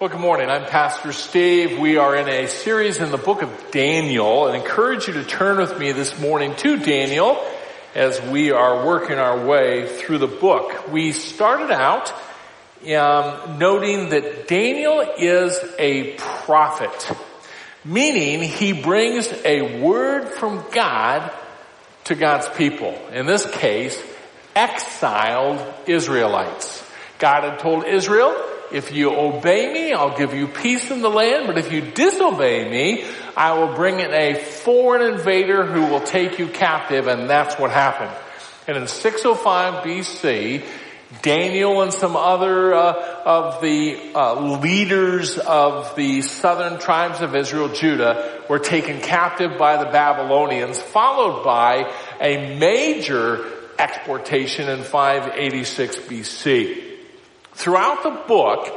Well, good morning. I'm Pastor Steve. We are in a series in the book of Daniel and encourage you to turn with me this morning to Daniel as we are working our way through the book. We started out um, noting that Daniel is a prophet, meaning he brings a word from God to God's people. In this case, exiled Israelites. God had told Israel, if you obey me, I'll give you peace in the land, but if you disobey me, I will bring in a foreign invader who will take you captive, and that's what happened. And in 605 BC, Daniel and some other uh, of the uh, leaders of the southern tribes of Israel, Judah, were taken captive by the Babylonians, followed by a major exportation in 586 BC. Throughout the book,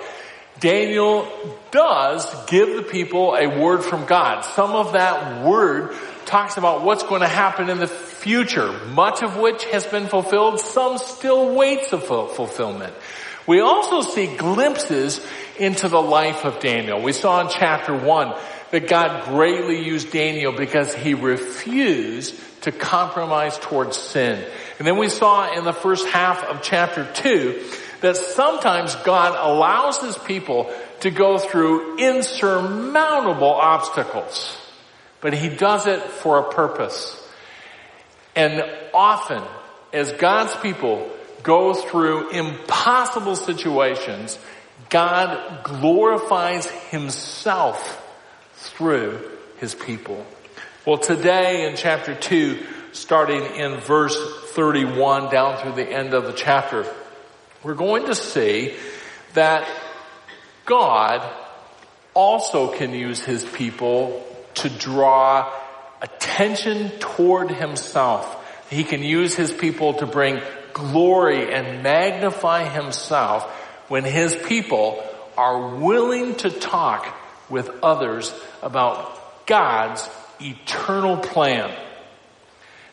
Daniel does give the people a word from God. Some of that word talks about what's going to happen in the future, much of which has been fulfilled, some still waits of fulfillment. We also see glimpses into the life of Daniel. We saw in chapter one that God greatly used Daniel because he refused to compromise towards sin. And then we saw in the first half of chapter two that sometimes God allows his people to go through insurmountable obstacles, but he does it for a purpose. And often, as God's people go through impossible situations, God glorifies himself through his people. Well, today in chapter 2, starting in verse 31 down through the end of the chapter, we're going to see that God also can use his people to draw attention toward himself. He can use his people to bring glory and magnify himself when his people are willing to talk with others about God's eternal plan.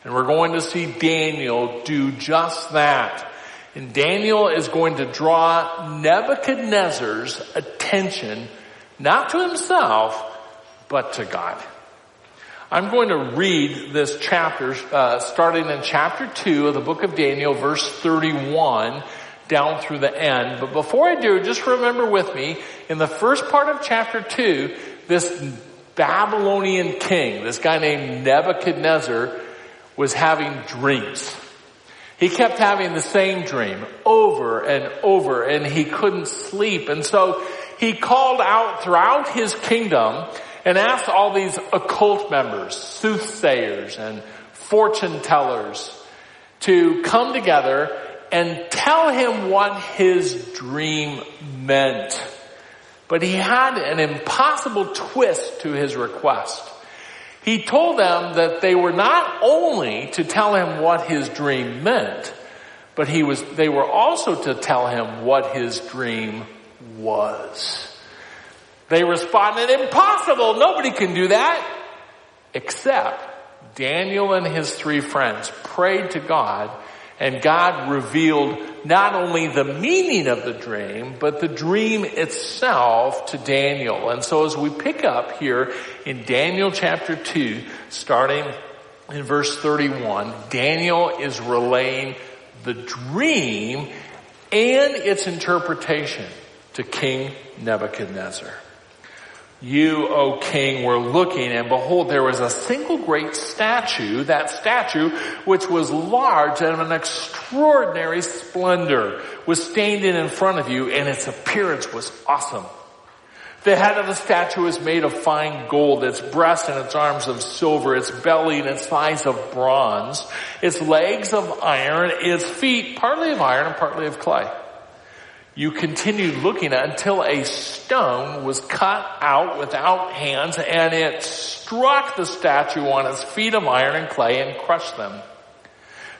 And we're going to see Daniel do just that. And Daniel is going to draw Nebuchadnezzar's attention not to himself, but to God. I'm going to read this chapter, uh, starting in chapter 2 of the book of Daniel, verse 31, down through the end. But before I do, just remember with me, in the first part of chapter 2, this Babylonian king, this guy named Nebuchadnezzar, was having dreams. He kept having the same dream over and over and he couldn't sleep. And so he called out throughout his kingdom and asked all these occult members, soothsayers and fortune tellers to come together and tell him what his dream meant. But he had an impossible twist to his request. He told them that they were not only to tell him what his dream meant, but he was, they were also to tell him what his dream was. They responded, impossible, nobody can do that. Except Daniel and his three friends prayed to God and God revealed not only the meaning of the dream, but the dream itself to Daniel. And so as we pick up here in Daniel chapter 2, starting in verse 31, Daniel is relaying the dream and its interpretation to King Nebuchadnezzar. You, O king, were looking and behold, there was a single great statue, that statue, which was large and of an extraordinary splendor, was standing in front of you and its appearance was awesome. The head of the statue is made of fine gold, its breast and its arms of silver, its belly and its thighs of bronze, its legs of iron, its feet partly of iron and partly of clay you continued looking at until a stone was cut out without hands and it struck the statue on its feet of iron and clay and crushed them.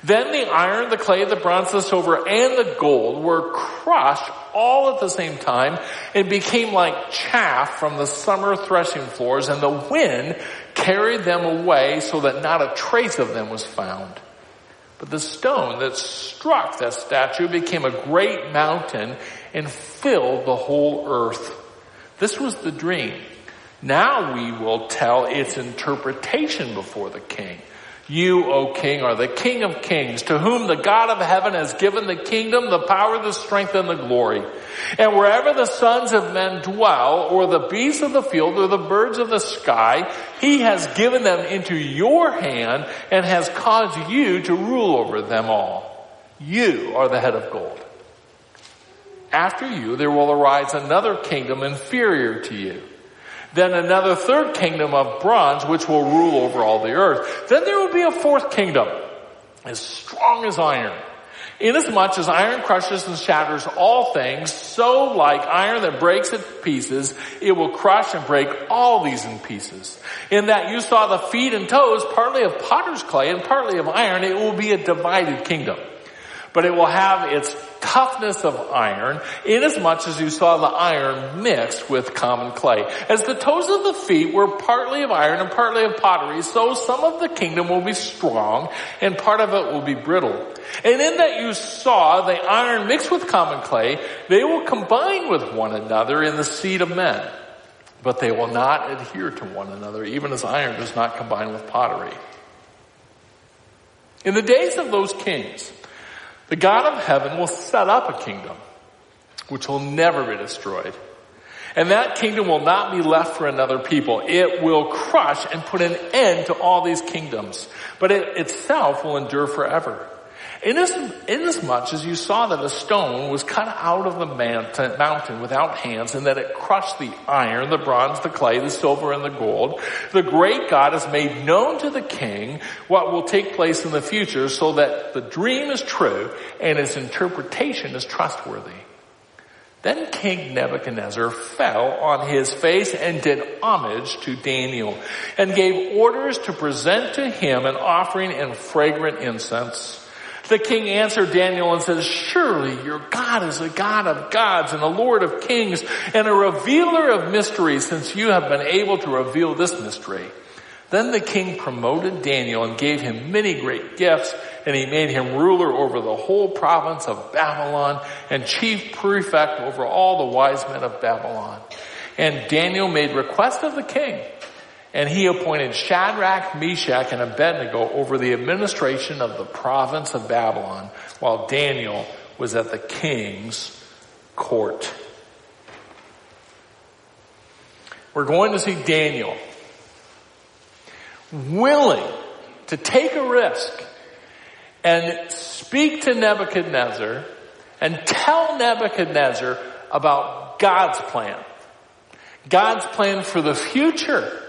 Then the iron, the clay, the bronze, the silver, and the gold were crushed all at the same time and became like chaff from the summer threshing floors and the wind carried them away so that not a trace of them was found. But the stone that struck that statue became a great mountain and filled the whole earth. This was the dream. Now we will tell its interpretation before the king. You, O king, are the king of kings, to whom the God of heaven has given the kingdom, the power, the strength, and the glory. And wherever the sons of men dwell, or the beasts of the field, or the birds of the sky, he has given them into your hand and has caused you to rule over them all. You are the head of gold. After you, there will arise another kingdom inferior to you then another third kingdom of bronze, which will rule over all the earth. Then there will be a fourth kingdom, as strong as iron. Inasmuch as iron crushes and shatters all things, so like iron that breaks in pieces, it will crush and break all these in pieces. In that you saw the feet and toes, partly of potter's clay and partly of iron, it will be a divided kingdom but it will have its toughness of iron, inasmuch as you saw the iron mixed with common clay. As the toes of the feet were partly of iron and partly of pottery, so some of the kingdom will be strong and part of it will be brittle. And in that you saw the iron mixed with common clay, they will combine with one another in the seed of men. But they will not adhere to one another, even as iron does not combine with pottery. In the days of those kings, the God of heaven will set up a kingdom which will never be destroyed. And that kingdom will not be left for another people. It will crush and put an end to all these kingdoms. But it itself will endure forever. Inasmuch as you saw that a stone was cut out of the mountain without hands and that it crushed the iron, the bronze, the clay, the silver, and the gold, the great God has made known to the king what will take place in the future so that the dream is true and its interpretation is trustworthy. Then King Nebuchadnezzar fell on his face and did homage to Daniel and gave orders to present to him an offering in fragrant incense. The king answered Daniel and says, surely your God is a God of gods and a Lord of kings and a revealer of mysteries since you have been able to reveal this mystery. Then the king promoted Daniel and gave him many great gifts and he made him ruler over the whole province of Babylon and chief prefect over all the wise men of Babylon. And Daniel made request of the king and he appointed Shadrach, Meshach, and Abednego over the administration of the province of Babylon while Daniel was at the king's court. We're going to see Daniel willing to take a risk and speak to Nebuchadnezzar and tell Nebuchadnezzar about God's plan. God's plan for the future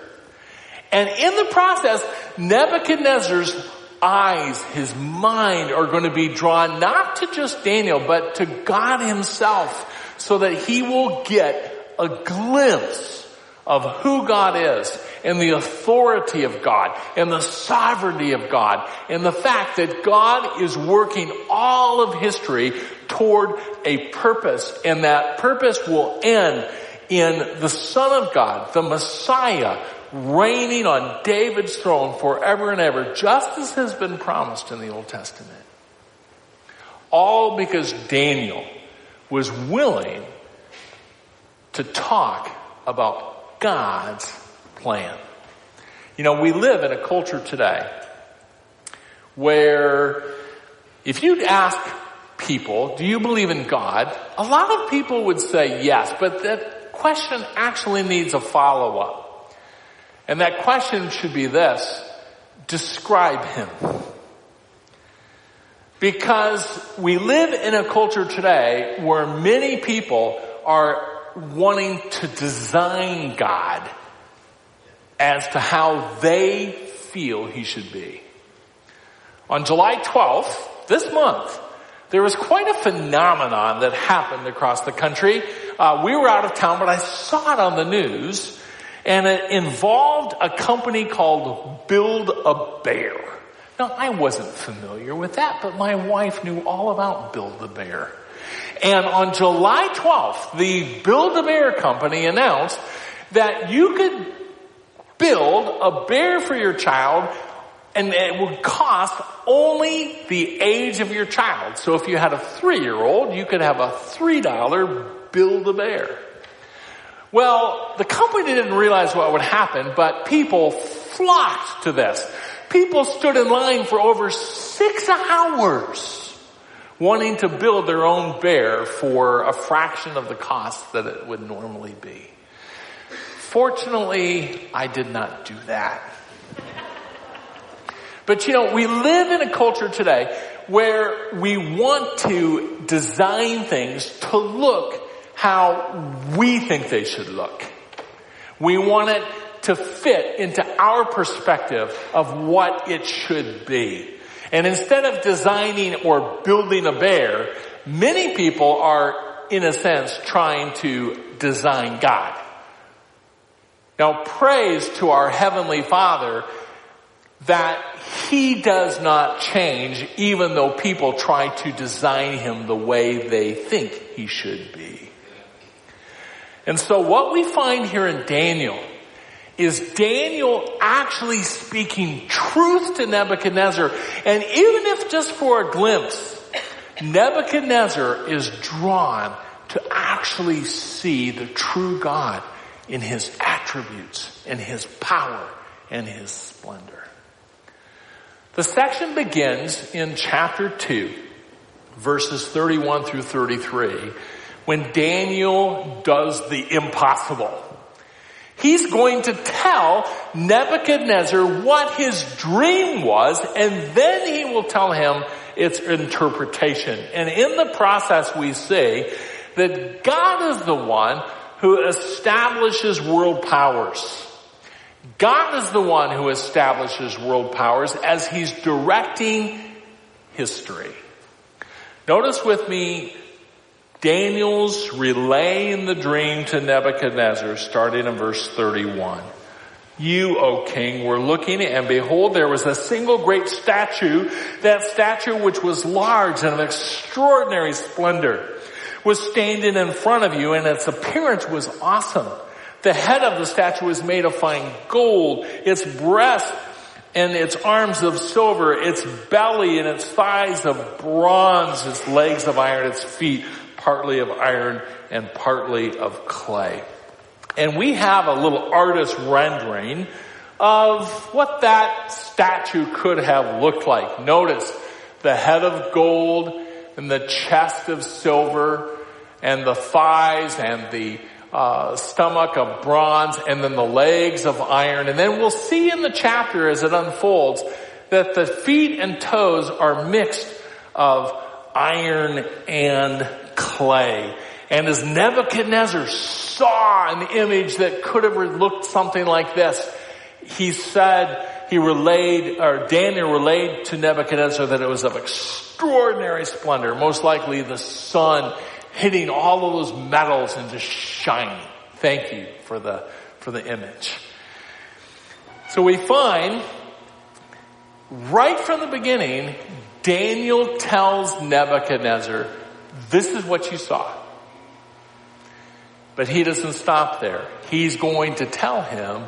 and in the process, Nebuchadnezzar's eyes, his mind are going to be drawn not to just Daniel, but to God himself so that he will get a glimpse of who God is and the authority of God and the sovereignty of God and the fact that God is working all of history toward a purpose. And that purpose will end in the Son of God, the Messiah, reigning on David's throne forever and ever, just as has been promised in the Old Testament. All because Daniel was willing to talk about God's plan. You know, we live in a culture today where if you'd ask people, do you believe in God? A lot of people would say yes, but that question actually needs a follow up. And that question should be this. Describe him. Because we live in a culture today where many people are wanting to design God as to how they feel he should be. On July 12th, this month, there was quite a phenomenon that happened across the country. Uh, we were out of town, but I saw it on the news and it involved a company called Build a Bear. Now, I wasn't familiar with that, but my wife knew all about Build a Bear. And on July 12th, the Build a Bear company announced that you could build a bear for your child and it would cost only the age of your child. So if you had a three year old, you could have a $3 Build a Bear. Well, the company didn't realize what would happen, but people flocked to this. People stood in line for over six hours wanting to build their own bear for a fraction of the cost that it would normally be. Fortunately, I did not do that. But you know, we live in a culture today where we want to design things to look how we think they should look. We want it to fit into our perspective of what it should be. And instead of designing or building a bear, many people are, in a sense, trying to design God. Now praise to our Heavenly Father that He does not change even though people try to design Him the way they think He should be. And so what we find here in Daniel is Daniel actually speaking truth to Nebuchadnezzar. And even if just for a glimpse, Nebuchadnezzar is drawn to actually see the true God in his attributes, in his power, and his splendor. The section begins in chapter 2, verses 31 through 33, when Daniel does the impossible. He's going to tell Nebuchadnezzar what his dream was, and then he will tell him its interpretation. And in the process we see that God is the one who establishes world powers. God is the one who establishes world powers as he's directing history. Notice with me Daniel's relaying the dream to Nebuchadnezzar starting in verse 31. You, O king, were looking and behold there was a single great statue, that statue which was large and of extraordinary splendor was standing in front of you and its appearance was awesome. The head of the statue was made of fine gold, its breast and its arms of silver, its belly and its thighs of bronze, its legs of iron, its feet partly of iron and partly of clay. And we have a little artist rendering of what that statue could have looked like. Notice the head of gold and the chest of silver and the thighs and the uh, stomach of bronze and then the legs of iron. And then we'll see in the chapter as it unfolds that the feet and toes are mixed of iron and clay. And as Nebuchadnezzar saw an image that could have looked something like this, he said, he relayed, or Daniel relayed to Nebuchadnezzar that it was of extraordinary splendor, most likely the sun hitting all of those metals and just shining. Thank you for the, for the image. So we find right from the beginning, Daniel tells Nebuchadnezzar this is what you saw. But he doesn't stop there. He's going to tell him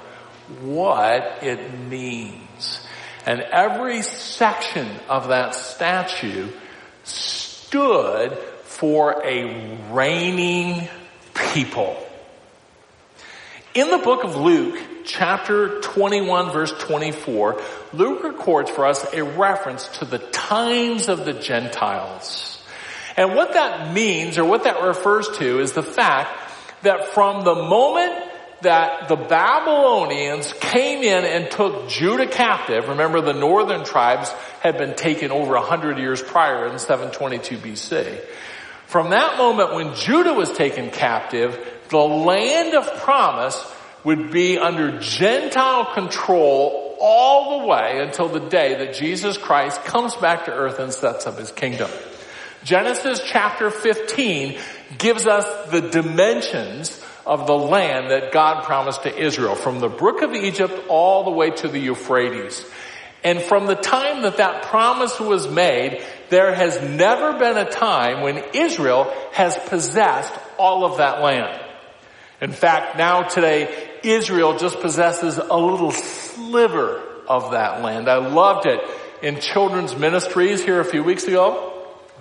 what it means. And every section of that statue stood for a reigning people. In the book of Luke, chapter 21 verse 24, Luke records for us a reference to the times of the Gentiles. And what that means, or what that refers to, is the fact that from the moment that the Babylonians came in and took Judah captive, remember the northern tribes had been taken over a hundred years prior in 722 BC. From that moment when Judah was taken captive, the land of promise would be under Gentile control all the way until the day that Jesus Christ comes back to earth and sets up his kingdom. Genesis chapter 15 gives us the dimensions of the land that God promised to Israel from the brook of Egypt all the way to the Euphrates. And from the time that that promise was made, there has never been a time when Israel has possessed all of that land. In fact, now today, Israel just possesses a little sliver of that land. I loved it in children's ministries here a few weeks ago.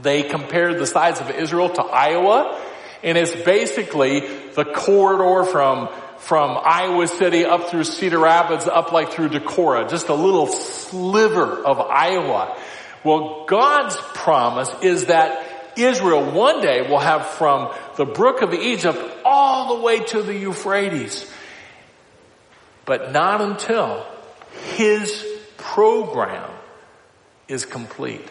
They compared the size of Israel to Iowa, and it's basically the corridor from, from Iowa City up through Cedar Rapids, up like through Decorah, just a little sliver of Iowa. Well, God's promise is that Israel one day will have from the brook of Egypt all the way to the Euphrates. But not until his program is complete.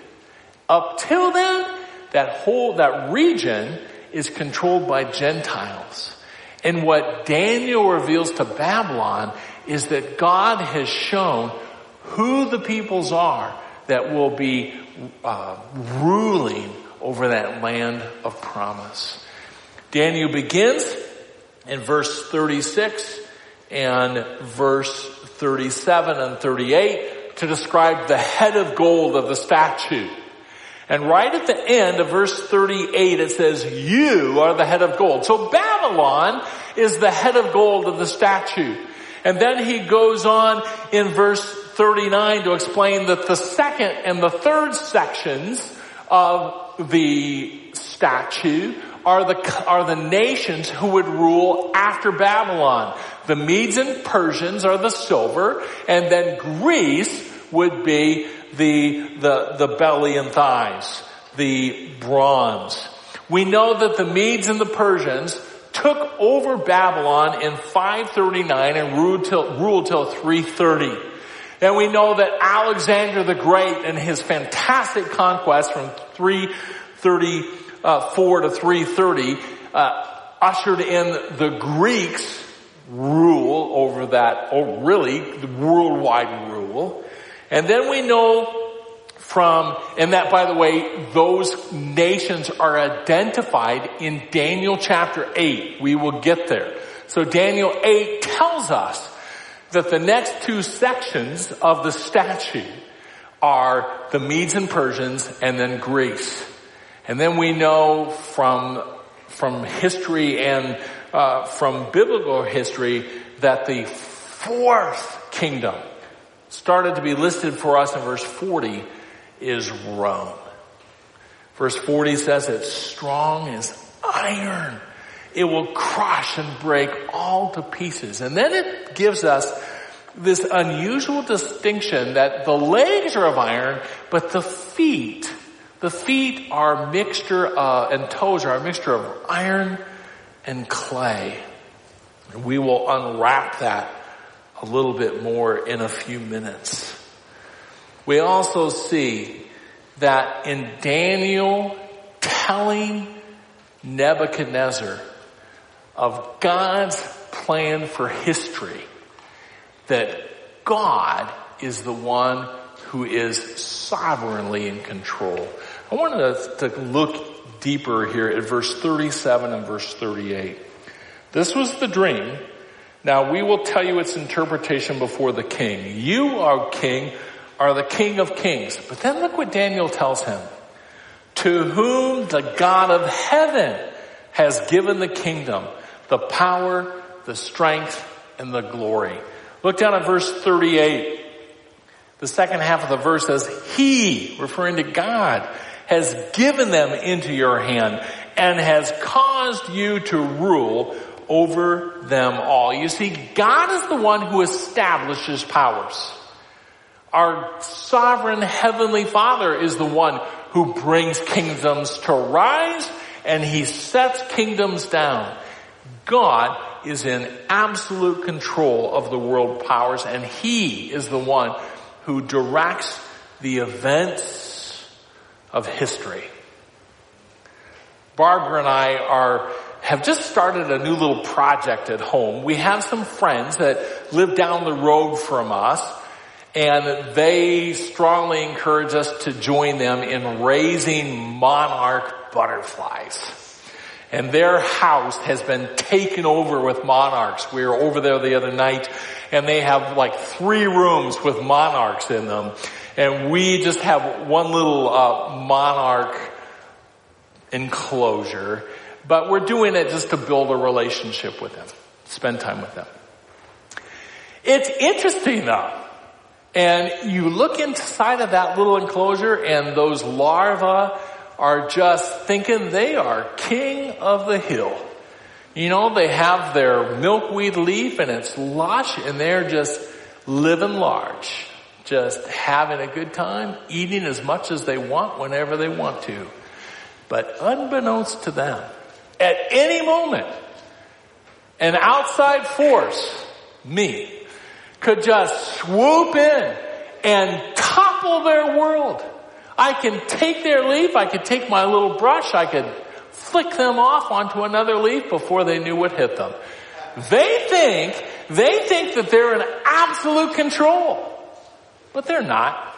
Up till then, that whole, that region is controlled by Gentiles. And what Daniel reveals to Babylon is that God has shown who the peoples are that will be uh, ruling over that land of promise. Daniel begins in verse 36 and verse 37 and 38 to describe the head of gold of the statue. And right at the end of verse 38 it says, you are the head of gold. So Babylon is the head of gold of the statue. And then he goes on in verse 39 to explain that the second and the third sections of the statue are the, are the nations who would rule after Babylon. The Medes and Persians are the silver, and then Greece would be the, the, the belly and thighs, the bronze. We know that the Medes and the Persians took over Babylon in 539 and ruled till, ruled till 330. And we know that Alexander the Great and his fantastic conquest from 334 to 330 uh, ushered in the Greeks rule over that, or really the worldwide rule. And then we know from, and that by the way, those nations are identified in Daniel chapter 8. We will get there. So Daniel 8 tells us that the next two sections of the statue are the Medes and Persians and then Greece. And then we know from, from history and uh, from biblical history that the fourth kingdom started to be listed for us in verse 40 is Rome. Verse 40 says it's strong as iron. It will crush and break all to pieces. And then it gives us this unusual distinction that the legs are of iron, but the feet, the feet are mixture uh, and toes are a mixture of iron and clay. We will unwrap that a little bit more in a few minutes. We also see that in Daniel telling Nebuchadnezzar of God's plan for history, that God is the one who is sovereignly in control. I wanted us to look deeper here at verse 37 and verse 38. This was the dream now we will tell you its interpretation before the king. You, our king, are the king of kings. But then look what Daniel tells him. To whom the God of heaven has given the kingdom, the power, the strength, and the glory. Look down at verse 38. The second half of the verse says, He, referring to God, has given them into your hand and has caused you to rule over them all. You see, God is the one who establishes powers. Our sovereign heavenly father is the one who brings kingdoms to rise and he sets kingdoms down. God is in absolute control of the world powers and he is the one who directs the events of history. Barbara and I are have just started a new little project at home. We have some friends that live down the road from us and they strongly encourage us to join them in raising monarch butterflies. And their house has been taken over with monarchs. We were over there the other night and they have like three rooms with monarchs in them. And we just have one little uh, monarch enclosure but we're doing it just to build a relationship with them, spend time with them. It's interesting though. And you look inside of that little enclosure and those larvae are just thinking they are king of the hill. You know, they have their milkweed leaf and it's lush and they're just living large. Just having a good time, eating as much as they want whenever they want to. But unbeknownst to them, at any moment, an outside force, me, could just swoop in and topple their world. I can take their leaf, I could take my little brush, I could flick them off onto another leaf before they knew what hit them. They think, they think that they're in absolute control. But they're not.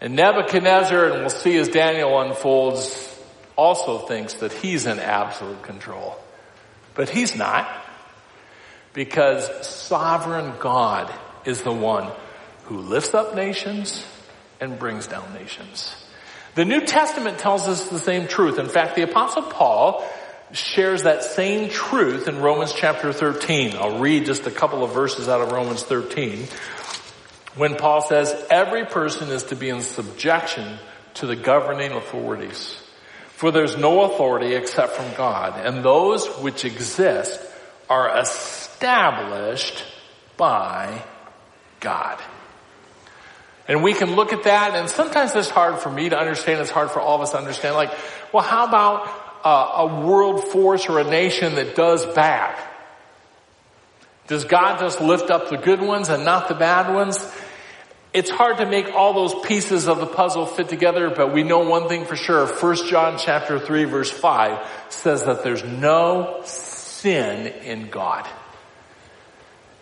And Nebuchadnezzar, and we'll see as Daniel unfolds, also thinks that he's in absolute control. But he's not. Because sovereign God is the one who lifts up nations and brings down nations. The New Testament tells us the same truth. In fact, the apostle Paul shares that same truth in Romans chapter 13. I'll read just a couple of verses out of Romans 13. When Paul says, every person is to be in subjection to the governing authorities. For there's no authority except from God, and those which exist are established by God. And we can look at that, and sometimes it's hard for me to understand, it's hard for all of us to understand. Like, well, how about uh, a world force or a nation that does bad? Does God just lift up the good ones and not the bad ones? It's hard to make all those pieces of the puzzle fit together, but we know one thing for sure. 1 John chapter 3 verse 5 says that there's no sin in God.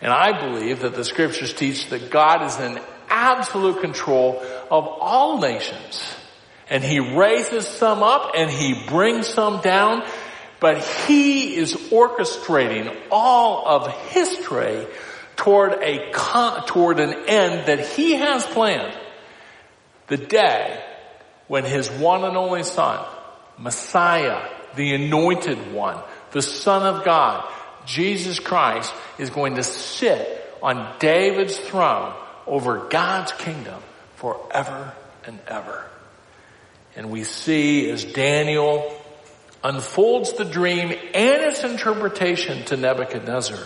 And I believe that the scriptures teach that God is in absolute control of all nations. And he raises some up and he brings some down, but he is orchestrating all of history toward a toward an end that he has planned. The day when his one and only son, Messiah, the anointed one, the son of God, Jesus Christ is going to sit on David's throne over God's kingdom forever and ever. And we see as Daniel unfolds the dream and its interpretation to Nebuchadnezzar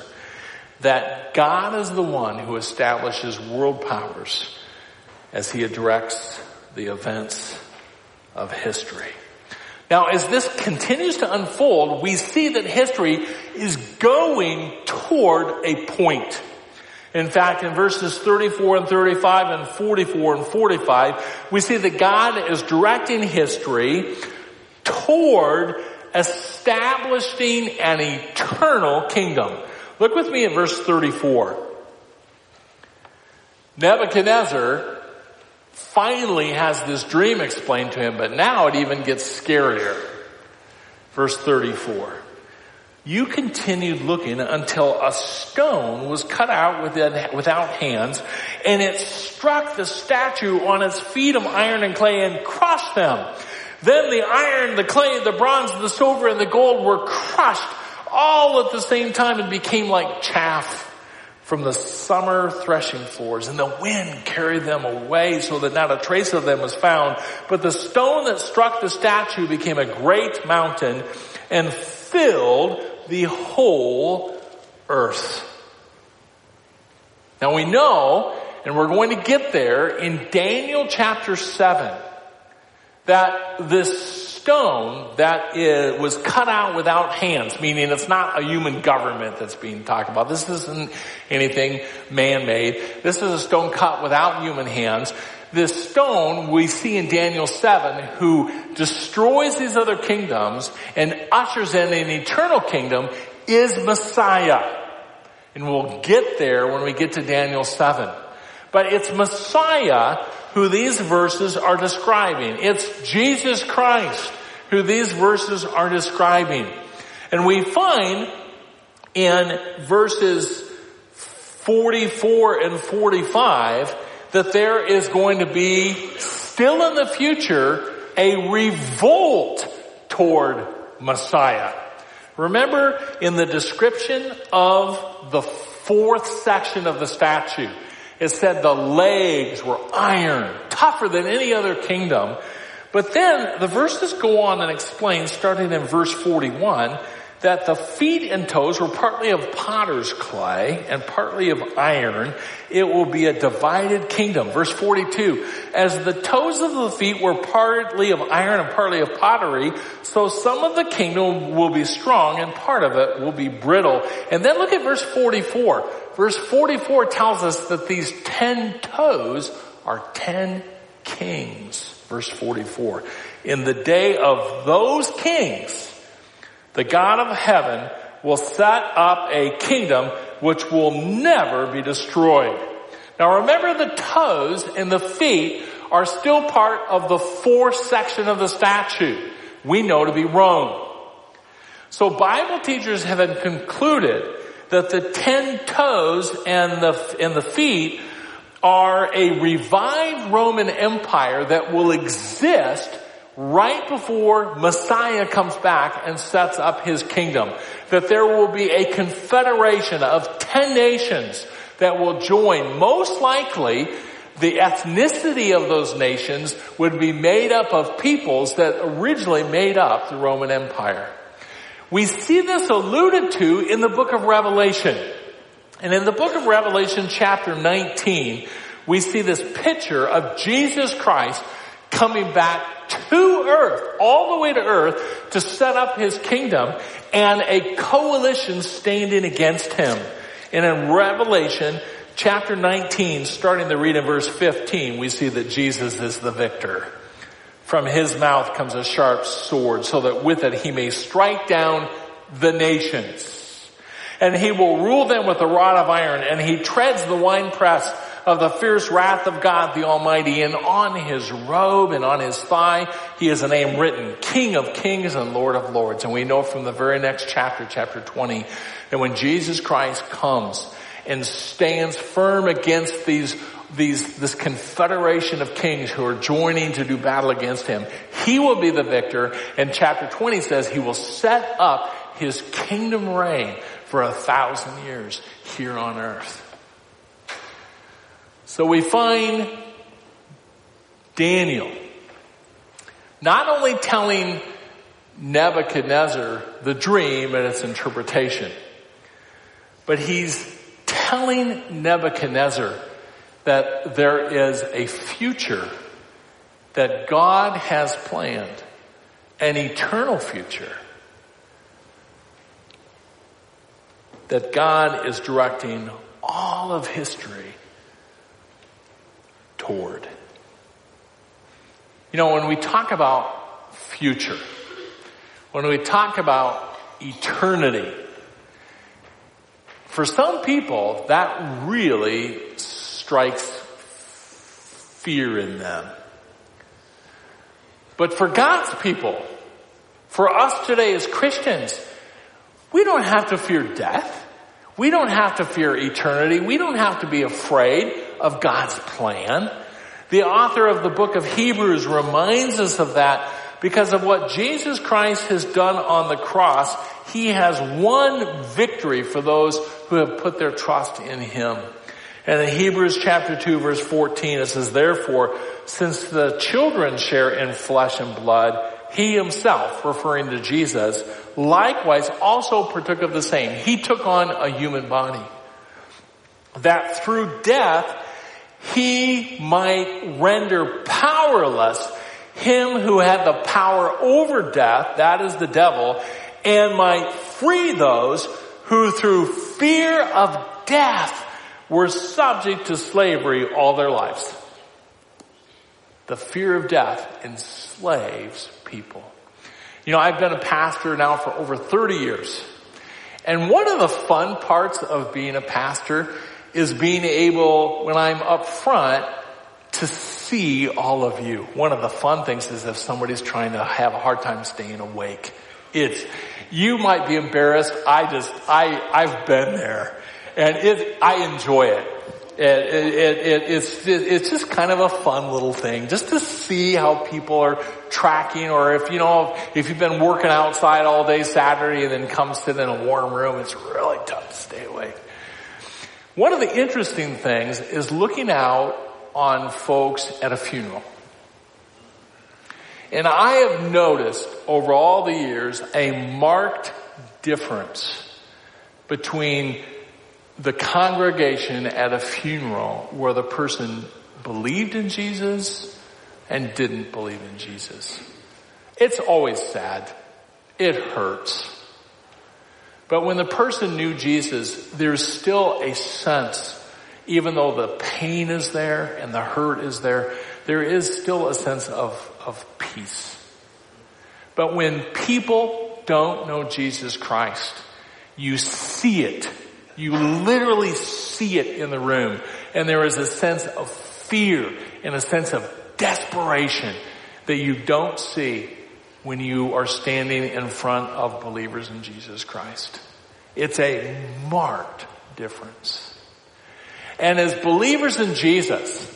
that God is the one who establishes world powers as he directs the events of history. Now, as this continues to unfold, we see that history is going toward a point. In fact, in verses 34 and 35 and 44 and 45, we see that God is directing history toward establishing an eternal kingdom. Look with me at verse 34. Nebuchadnezzar finally has this dream explained to him, but now it even gets scarier. Verse 34. You continued looking until a stone was cut out without hands and it struck the statue on its feet of iron and clay and crushed them. Then the iron, the clay, the bronze, the silver, and the gold were crushed all at the same time it became like chaff from the summer threshing floors and the wind carried them away so that not a trace of them was found. But the stone that struck the statue became a great mountain and filled the whole earth. Now we know, and we're going to get there in Daniel chapter 7, that this stone that is, was cut out without hands, meaning it's not a human government that's being talked about. This isn't anything man-made. This is a stone cut without human hands. This stone we see in Daniel 7 who destroys these other kingdoms and ushers in an eternal kingdom is Messiah. And we'll get there when we get to Daniel 7. But it's Messiah who these verses are describing. It's Jesus Christ who these verses are describing. And we find in verses 44 and 45 that there is going to be still in the future a revolt toward Messiah. Remember in the description of the fourth section of the statue, it said the legs were iron, tougher than any other kingdom. But then the verses go on and explain, starting in verse 41, that the feet and toes were partly of potter's clay and partly of iron. It will be a divided kingdom. Verse 42, as the toes of the feet were partly of iron and partly of pottery, so some of the kingdom will be strong and part of it will be brittle. And then look at verse 44. Verse 44 tells us that these ten toes are ten kings. Verse 44. In the day of those kings, the God of heaven will set up a kingdom which will never be destroyed. Now remember the toes and the feet are still part of the fourth section of the statute. We know to be Rome. So Bible teachers have concluded that the ten toes and the, and the feet are a revived Roman Empire that will exist right before Messiah comes back and sets up his kingdom. That there will be a confederation of ten nations that will join. Most likely, the ethnicity of those nations would be made up of peoples that originally made up the Roman Empire. We see this alluded to in the book of Revelation. And in the book of Revelation chapter 19, we see this picture of Jesus Christ coming back to earth, all the way to earth, to set up his kingdom and a coalition standing against him. And in Revelation chapter 19, starting to read in verse 15, we see that Jesus is the victor. From his mouth comes a sharp sword so that with it he may strike down the nations. And he will rule them with a rod of iron and he treads the winepress of the fierce wrath of God the Almighty. And on his robe and on his thigh, he has a name written, King of Kings and Lord of Lords. And we know from the very next chapter, chapter 20, that when Jesus Christ comes and stands firm against these these, this confederation of kings who are joining to do battle against him. He will be the victor. And chapter 20 says he will set up his kingdom reign for a thousand years here on earth. So we find Daniel not only telling Nebuchadnezzar the dream and its interpretation, but he's telling Nebuchadnezzar that there is a future that God has planned, an eternal future that God is directing all of history toward. You know, when we talk about future, when we talk about eternity, for some people, that really strikes fear in them. But for God's people, for us today as Christians, we don't have to fear death. We don't have to fear eternity. We don't have to be afraid of God's plan. The author of the book of Hebrews reminds us of that because of what Jesus Christ has done on the cross. He has won victory for those who have put their trust in Him. And in Hebrews chapter 2 verse 14 it says, therefore, since the children share in flesh and blood, he himself, referring to Jesus, likewise also partook of the same. He took on a human body. That through death, he might render powerless him who had the power over death, that is the devil, and might free those who through fear of death were subject to slavery all their lives. The fear of death enslaves people. You know, I've been a pastor now for over 30 years. And one of the fun parts of being a pastor is being able, when I'm up front, to see all of you. One of the fun things is if somebody's trying to have a hard time staying awake. It's, you might be embarrassed. I just, I, I've been there. And it, I enjoy it. It, it, it, it's, it's just kind of a fun little thing just to see how people are tracking or if you know, if you've been working outside all day Saturday and then come sit in a warm room, it's really tough to stay awake. One of the interesting things is looking out on folks at a funeral. And I have noticed over all the years a marked difference between the congregation at a funeral where the person believed in Jesus and didn't believe in Jesus. It's always sad. It hurts. But when the person knew Jesus, there's still a sense, even though the pain is there and the hurt is there, there is still a sense of, of peace. But when people don't know Jesus Christ, you see it. You literally see it in the room. And there is a sense of fear and a sense of desperation that you don't see when you are standing in front of believers in Jesus Christ. It's a marked difference. And as believers in Jesus,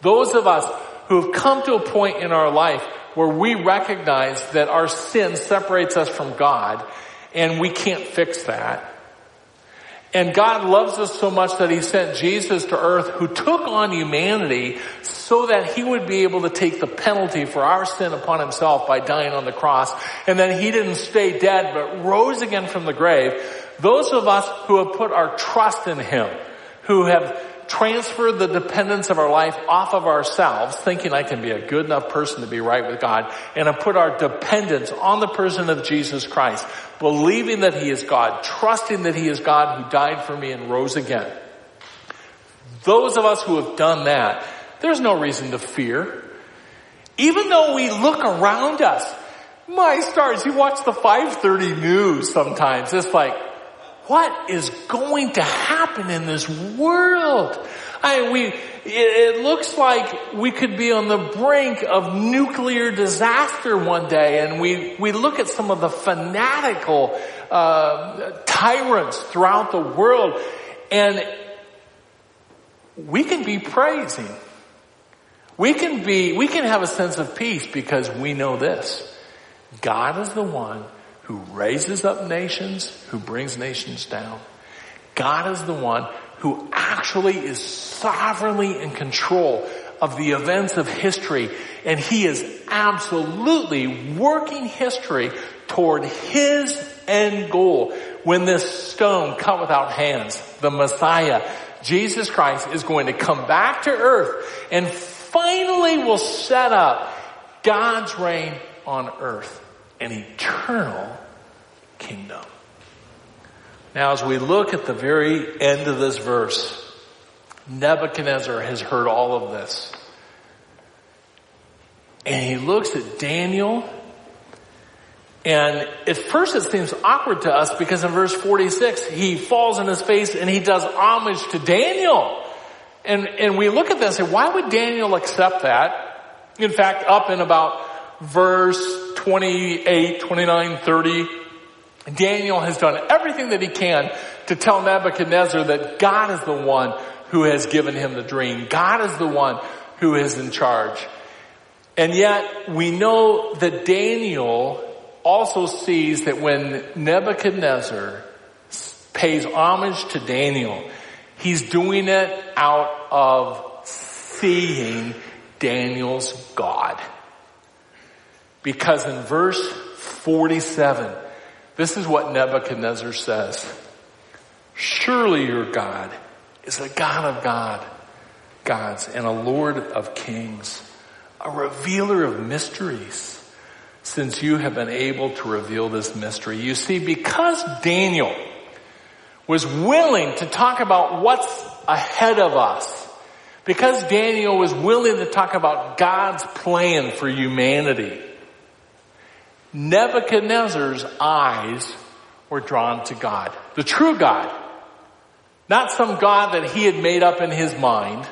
those of us who have come to a point in our life where we recognize that our sin separates us from God and we can't fix that. And God loves us so much that He sent Jesus to earth who took on humanity so that He would be able to take the penalty for our sin upon Himself by dying on the cross. And then He didn't stay dead but rose again from the grave. Those of us who have put our trust in Him, who have transfer the dependence of our life off of ourselves, thinking I can be a good enough person to be right with God, and have put our dependence on the person of Jesus Christ, believing that He is God, trusting that He is God who died for me and rose again. Those of us who have done that, there's no reason to fear. Even though we look around us, my stars, you watch the 530 news sometimes, it's like, what is going to happen in this world? I we, it, it, looks like we could be on the brink of nuclear disaster one day and we, we look at some of the fanatical, uh, tyrants throughout the world and we can be praising. We can be, we can have a sense of peace because we know this. God is the one who raises up nations, who brings nations down. God is the one who actually is sovereignly in control of the events of history and he is absolutely working history toward his end goal when this stone cut without hands, the Messiah, Jesus Christ is going to come back to earth and finally will set up God's reign on earth an eternal kingdom. Now as we look at the very end of this verse, Nebuchadnezzar has heard all of this. And he looks at Daniel and at first it seems awkward to us because in verse 46 he falls on his face and he does homage to Daniel. And, and we look at this and say, why would Daniel accept that? In fact, up in about verse 28, 29, 30. Daniel has done everything that he can to tell Nebuchadnezzar that God is the one who has given him the dream. God is the one who is in charge. And yet we know that Daniel also sees that when Nebuchadnezzar pays homage to Daniel, he's doing it out of seeing Daniel's God. Because in verse 47, this is what Nebuchadnezzar says. Surely your God is a God of God, gods and a Lord of kings, a revealer of mysteries, since you have been able to reveal this mystery. You see, because Daniel was willing to talk about what's ahead of us, because Daniel was willing to talk about God's plan for humanity, Nebuchadnezzar's eyes were drawn to God. The true God. Not some God that he had made up in his mind.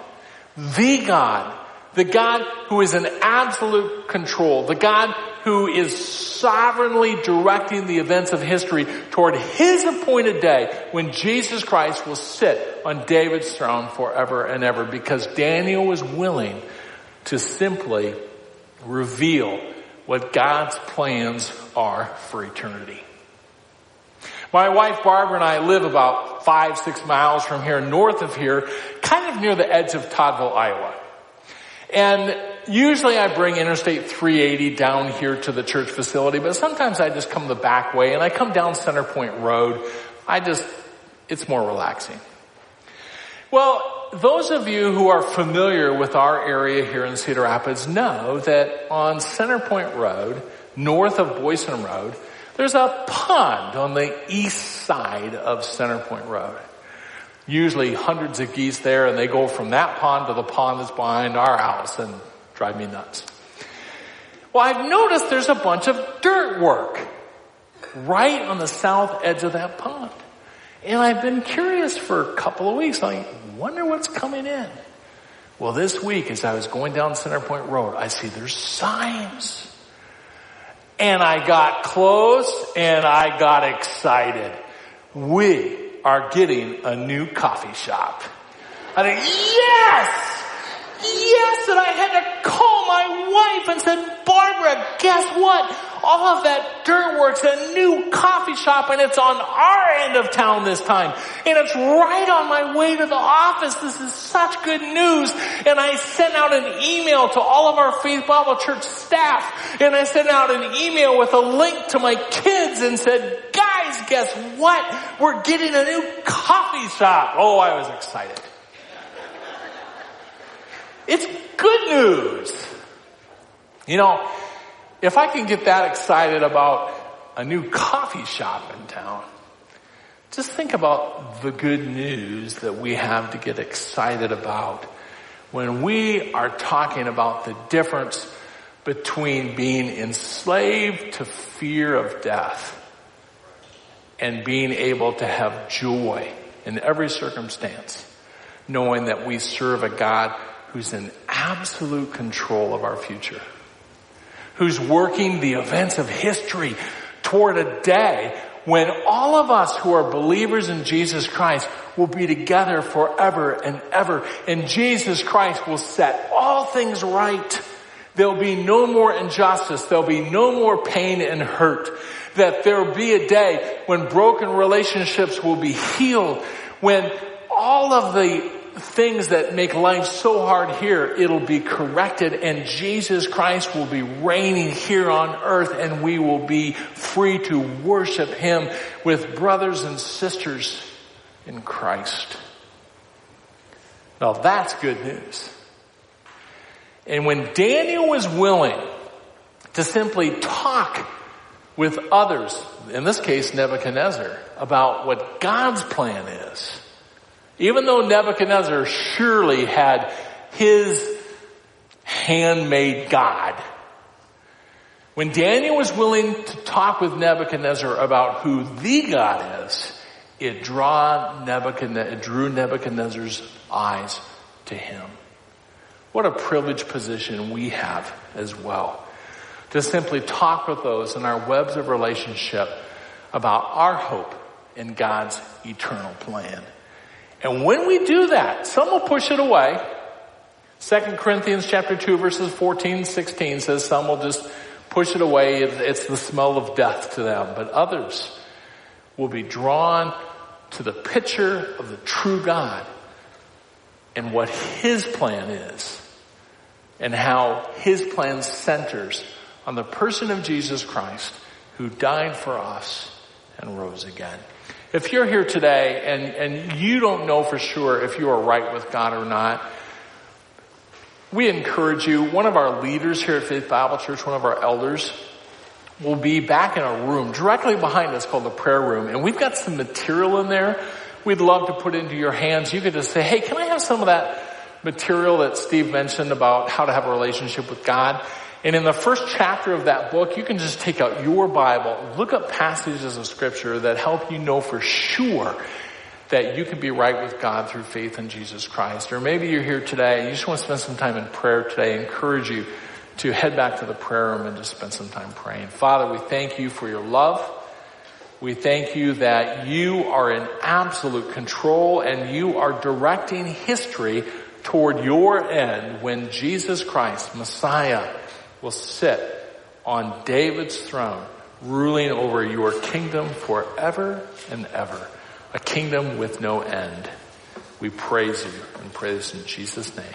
The God. The God who is in absolute control. The God who is sovereignly directing the events of history toward his appointed day when Jesus Christ will sit on David's throne forever and ever because Daniel was willing to simply reveal what God's plans are for eternity. My wife Barbara and I live about five, six miles from here, north of here, kind of near the edge of Toddville, Iowa. And usually I bring Interstate 380 down here to the church facility, but sometimes I just come the back way and I come down Center Point Road. I just, it's more relaxing. Well, those of you who are familiar with our area here in Cedar Rapids know that on Center Point Road, north of Boyson Road, there's a pond on the east side of Center Point Road. Usually hundreds of geese there and they go from that pond to the pond that's behind our house and drive me nuts. Well, I've noticed there's a bunch of dirt work right on the south edge of that pond. And I've been curious for a couple of weeks. I wonder what's coming in. Well, this week as I was going down Center Point Road, I see there's signs. And I got close and I got excited. We are getting a new coffee shop. I think, yes! Yes! And I had to call my wife and said, Barbara, guess what? All of that dirt work's a new coffee shop and it's on our end of town this time. And it's right on my way to the office. This is such good news. And I sent out an email to all of our Faith Bible Church staff. And I sent out an email with a link to my kids and said, guys, guess what? We're getting a new coffee shop. Oh, I was excited. It's good news. You know, if I can get that excited about a new coffee shop in town, just think about the good news that we have to get excited about when we are talking about the difference between being enslaved to fear of death and being able to have joy in every circumstance, knowing that we serve a God who's in absolute control of our future who's working the events of history toward a day when all of us who are believers in Jesus Christ will be together forever and ever. And Jesus Christ will set all things right. There'll be no more injustice. There'll be no more pain and hurt. That there'll be a day when broken relationships will be healed. When all of the things that make life so hard here, it'll be corrected and Jesus Christ will be reigning here on earth and we will be free to worship Him with brothers and sisters in Christ. Now that's good news. And when Daniel was willing to simply talk with others, in this case Nebuchadnezzar, about what God's plan is, even though Nebuchadnezzar surely had his handmade God, when Daniel was willing to talk with Nebuchadnezzar about who the God is, it, Nebuchadnezzar, it drew Nebuchadnezzar's eyes to him. What a privileged position we have as well. To simply talk with those in our webs of relationship about our hope in God's eternal plan. And when we do that, some will push it away. 2 Corinthians chapter 2 verses 14 16 says some will just push it away. It's the smell of death to them. But others will be drawn to the picture of the true God and what His plan is and how His plan centers on the person of Jesus Christ who died for us and rose again. If you're here today and, and you don't know for sure if you are right with God or not, we encourage you. One of our leaders here at Faith Bible Church, one of our elders, will be back in a room directly behind us called the prayer room. And we've got some material in there we'd love to put into your hands. You could just say, hey, can I have some of that material that Steve mentioned about how to have a relationship with God? And in the first chapter of that book, you can just take out your Bible, look up passages of scripture that help you know for sure that you can be right with God through faith in Jesus Christ. Or maybe you're here today and you just want to spend some time in prayer today. I encourage you to head back to the prayer room and just spend some time praying. Father, we thank you for your love. We thank you that you are in absolute control and you are directing history toward your end when Jesus Christ, Messiah, will sit on David's throne, ruling over your kingdom forever and ever. A kingdom with no end. We praise you and praise in Jesus' name.